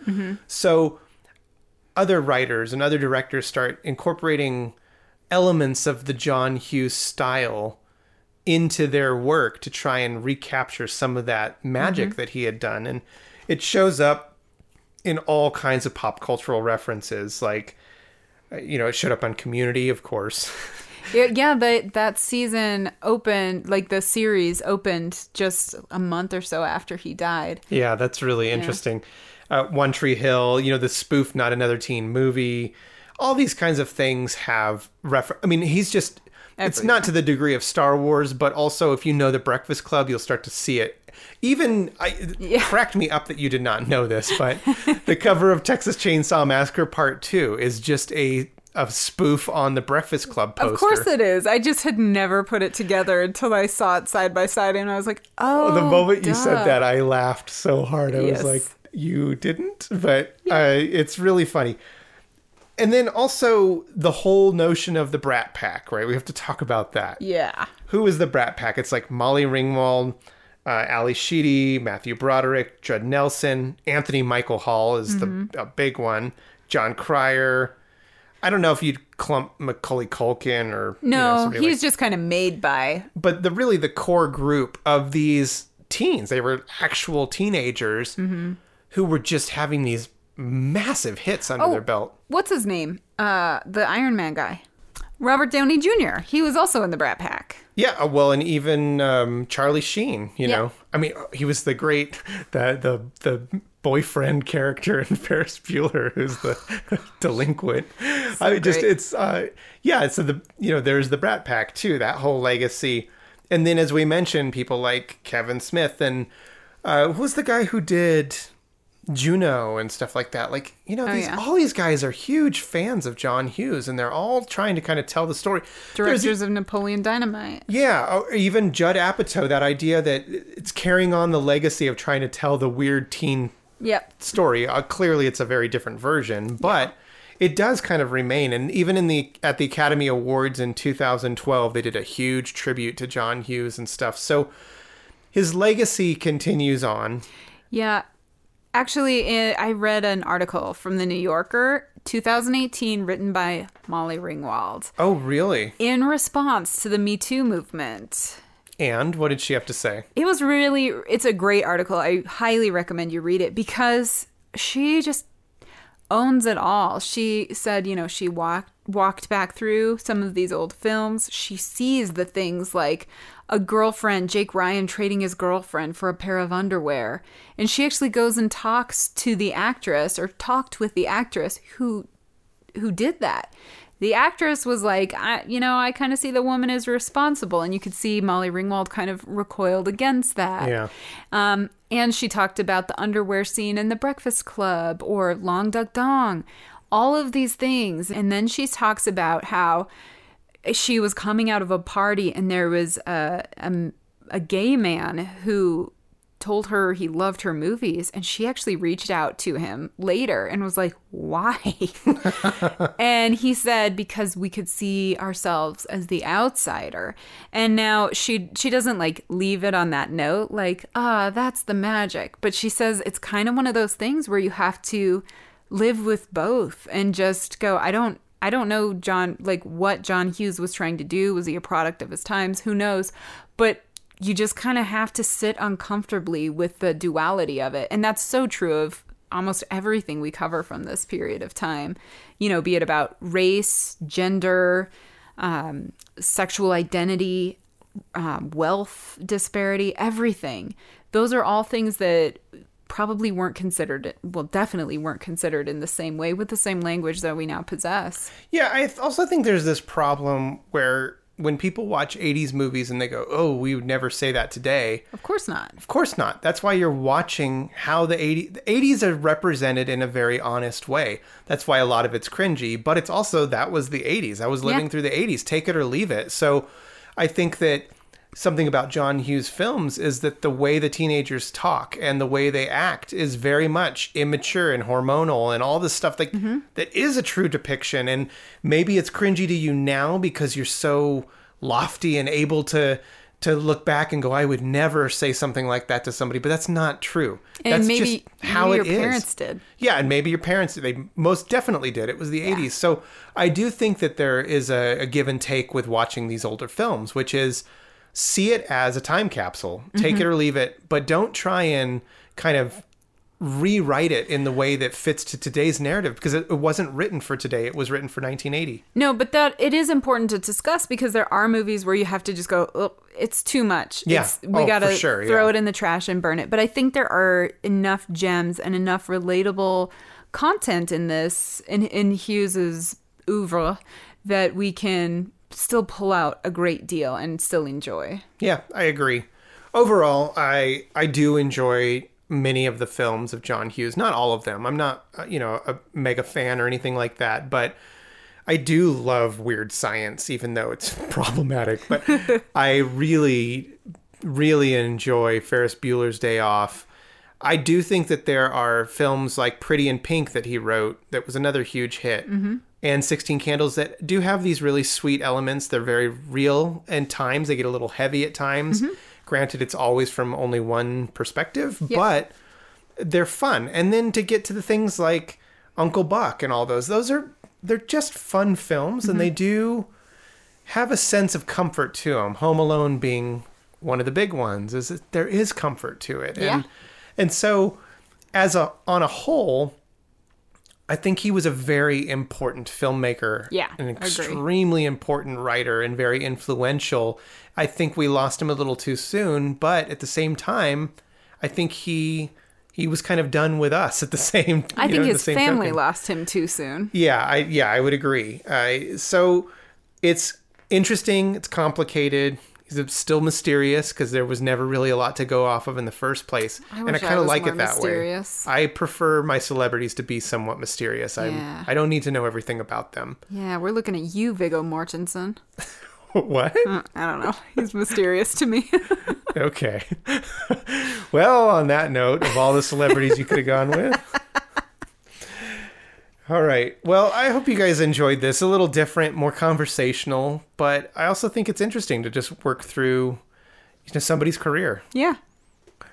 So other writers and other directors start incorporating elements of the John Hughes style into their work to try and recapture some of that magic that he had done. And it shows up in all kinds of pop cultural references. Like, uh, you know, it showed up on Community, of course. Yeah, yeah the, that season opened, like the series opened just a month or so after he died. Yeah, that's really interesting. Uh, One Tree Hill, you know, the spoof Not Another Teen Movie, all these kinds of things have refer. I mean, he's just. It's not to the degree of Star Wars, but also if you know the Breakfast Club, you'll start to see it. Even I Yeah. cracked me up that you did not know this, but the cover of Texas Chainsaw Massacre Part Two is just a a spoof on the Breakfast Club poster. Of course it is. I just had never put it together until I saw it side by side and I was like, oh. the moment you said that, I laughed so hard. I Yes. was like, "You didn't," but uh, it's really funny. And then also the whole notion of the Brat Pack, right? We have to talk about that. Yeah. Who is the Brat Pack? It's like Molly Ringwald, uh, Ally Sheedy, Matthew Broderick, Judd Nelson, Anthony Michael Hall is Mm-hmm. the a big one. Jon Cryer. I don't know if you'd clump Macaulay Culkin or you know, No, like he's just kind of made by. but the really the core group of these teens they were actual teenagers Mm-hmm. who were just having these massive hits under Oh. their belt What's his name? Uh, the Iron Man guy. Robert Downey Jr. He was also in the Brat Pack. yeah uh, well and even um, charlie sheen you Yeah. know i mean he was the great the the the boyfriend character in ferris bueller who's the delinquent i mean just great. it's uh yeah so the you know there's the brat pack too that whole legacy and then as we mentioned people like kevin smith and uh who was the guy who did Juno and stuff like that. Like, you know, Oh, these yeah. all these guys are huge fans of John Hughes and they're all trying to kind of tell the story. There's Directors of Napoleon Dynamite. yeah, or even Judd Apatow, that idea that it's carrying on the legacy of trying to tell the weird teen Yep. story. Uh, clearly, it's a very different version, but it does kind of remain. And even in the at the Academy Awards in 2012, they did a huge tribute to John Hughes and stuff. So his legacy continues on. Yeah. Actually, I read an article from the New Yorker, 2018, written by Molly Ringwald, Oh, really? in response to the Me Too movement. And what did she have to say? It was really, it's a great article. I highly recommend you read it because she just owns it all. She said, you know, she walked walked back through some of these old films. She sees the things like a girlfriend, Jake Ryan trading his girlfriend for a pair of underwear. And she actually goes and talks to the actress or talked with the actress who who did that. The actress was like, I, you know, I kind of see the woman as responsible, and you could see Molly Ringwald kind of recoiled against that. Yeah. Um, and she talked about the underwear scene in The Breakfast Club or Long Duck Dong, all of these things. And then she talks about how she was coming out of a party and there was a, a, a gay man who told her he loved her movies and she actually reached out to him later and was like why? And he said because we could see ourselves as the outsider. And now she she doesn't like leave it on that note like ah that's the magic. But she says it's kind of one of those things where you have to live with both and just go i don't I don't know John like what John Hughes was trying to do. Was he a product of his times? Who knows? But you just kind of have to sit uncomfortably with the duality of it. And that's so true of almost everything we cover from this period of time. You know be it about race gender um, sexual identity um, wealth disparity everything. Those are all things that probably weren't considered well definitely weren't considered in the same way with the same language that we now possess. Yeah, I also think there's this problem where when people watch 80s movies and they go, oh, we would never say that today. of course not Of course not. That's why you're watching how the 80s, the 80s are represented in a very honest way. That's why a lot of it's cringy, but it's also that was the 80s. I was living Yeah. through the 80s. Take it or leave it. So I think that something about John Hughes films is that the way the teenagers talk and the way they act is very much immature and hormonal and all this stuff like mm-hmm. that is a true depiction and maybe it's cringy to you now because you're so lofty and able to to look back and go I would never say something like that to somebody but that's not true. And that's maybe, just how maybe it your is. parents did. Yeah, and maybe your parents did. They most definitely did. It was the 80s. So I do think that there is a, a give and take with watching these older films, which is see it as a time capsule, take Mm-hmm. it or leave it, but don't try and kind of rewrite it in the way that fits to today's narrative because it, wasn't written for today. It was written for 1980. No, but that it is important to discuss because there are movies where you have to just go, oh, it's too much. Yeah. It's, we Oh, gotta sure, throw yeah. it in the trash and burn it. But I think there are enough gems and enough relatable content in this in in Hughes's oeuvre that we can still pull out a great deal and still enjoy. Yeah, I agree. Overall, I I do enjoy many of the films of John Hughes. Not all of them. I'm not, uh, you know, a mega fan or anything like that, but I do love weird science even though it's problematic, but I really really enjoy Ferris Bueller's Day Off. I do think that there are films like Pretty in Pink that he wrote that was another huge hit. And 16 Candles that do have these really sweet elements. They're very real and times. They get a little heavy at times. Mm-hmm. Granted, it's always from only one perspective, but they're fun. And then to get to the things like Uncle Buck and all those, those are they're just fun films and they mm-hmm. do have a sense of comfort to them. Home Alone being one of the big ones is that there is comfort to it. Yeah. And and so as a on a whole, I think he was a very important filmmaker. Yeah, An extremely important writer and very influential. I think we lost him a little too soon, but at the same time, I think he he was kind of done with us at the same time I think know, the his family token. lost him too soon. Yeah, I yeah, I would agree. Uh, so it's interesting. It's complicated. He's still mysterious because there was never really a lot to go off of in the first place, and I wish I kind of like it that mysterious. way. I prefer my celebrities to be somewhat mysterious. I Yeah. I don't need to know everything about them. Yeah, we're looking at you, Viggo Mortensen. what? Uh, I don't know. He's mysterious to me. okay. well, on that note, of all the celebrities you could have gone with. All right. Well, I hope you guys enjoyed this. A little different, more conversational, but I also think it's interesting to just work through you know somebody's career. yeah.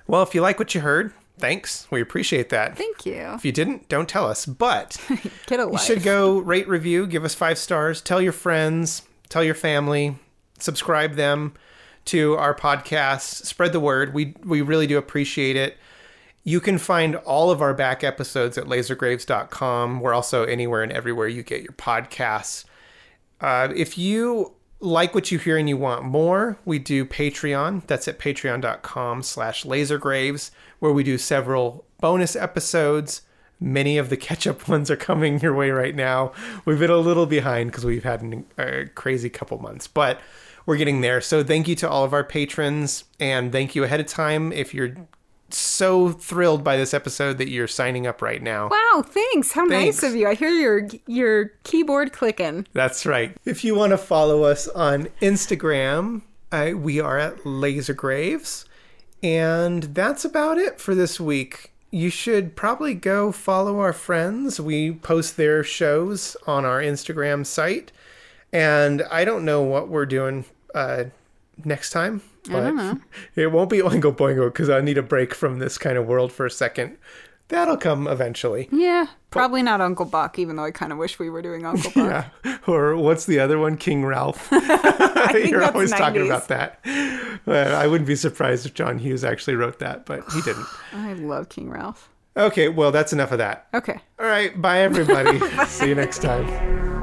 Well, if you like what you heard, thanks. We appreciate that. Thank you. If you didn't, don't tell us. But Get a you should go rate, review, give us five stars, tell your friends, tell your family, subscribe them to our podcast, spread the word. We we really do appreciate it. You can find all of our back episodes at lasergraves.com. We're also anywhere and everywhere you get your podcasts. Uh, if you like what you hear and you want more, we do Patreon. That's at patreon.com slash lasergraves, where we do several bonus episodes. Many of the catch-up ones are coming your way right now. We've been a little behind because we've had a crazy couple months, but we're getting there. So thank you to all of our patrons, and thank you ahead of time if you're so thrilled by this episode that you're signing up right now. Wow, thanks. How Thanks. nice of you. I hear your your keyboard clicking. That's right. If you want to follow us on Instagram, uh, we are at Laser Graves. And that's about it for this week. You should probably go follow our friends. We post their shows on our Instagram site. And I don't know what we're doing uh, next time. But don't know. It won't be Oingo Boingo because I need a break from this kind of world for a second. That'll come eventually. Yeah, probably not Uncle Buck, even though I kind of wish we were doing Uncle Buck. Yeah. Or what's the other one? King Ralph. You're that's always talking about that. But I wouldn't be surprised if John Hughes actually wrote that, but he didn't. I love King Ralph. Okay, well, that's enough of that. Okay. All right, bye, everybody. See you next time.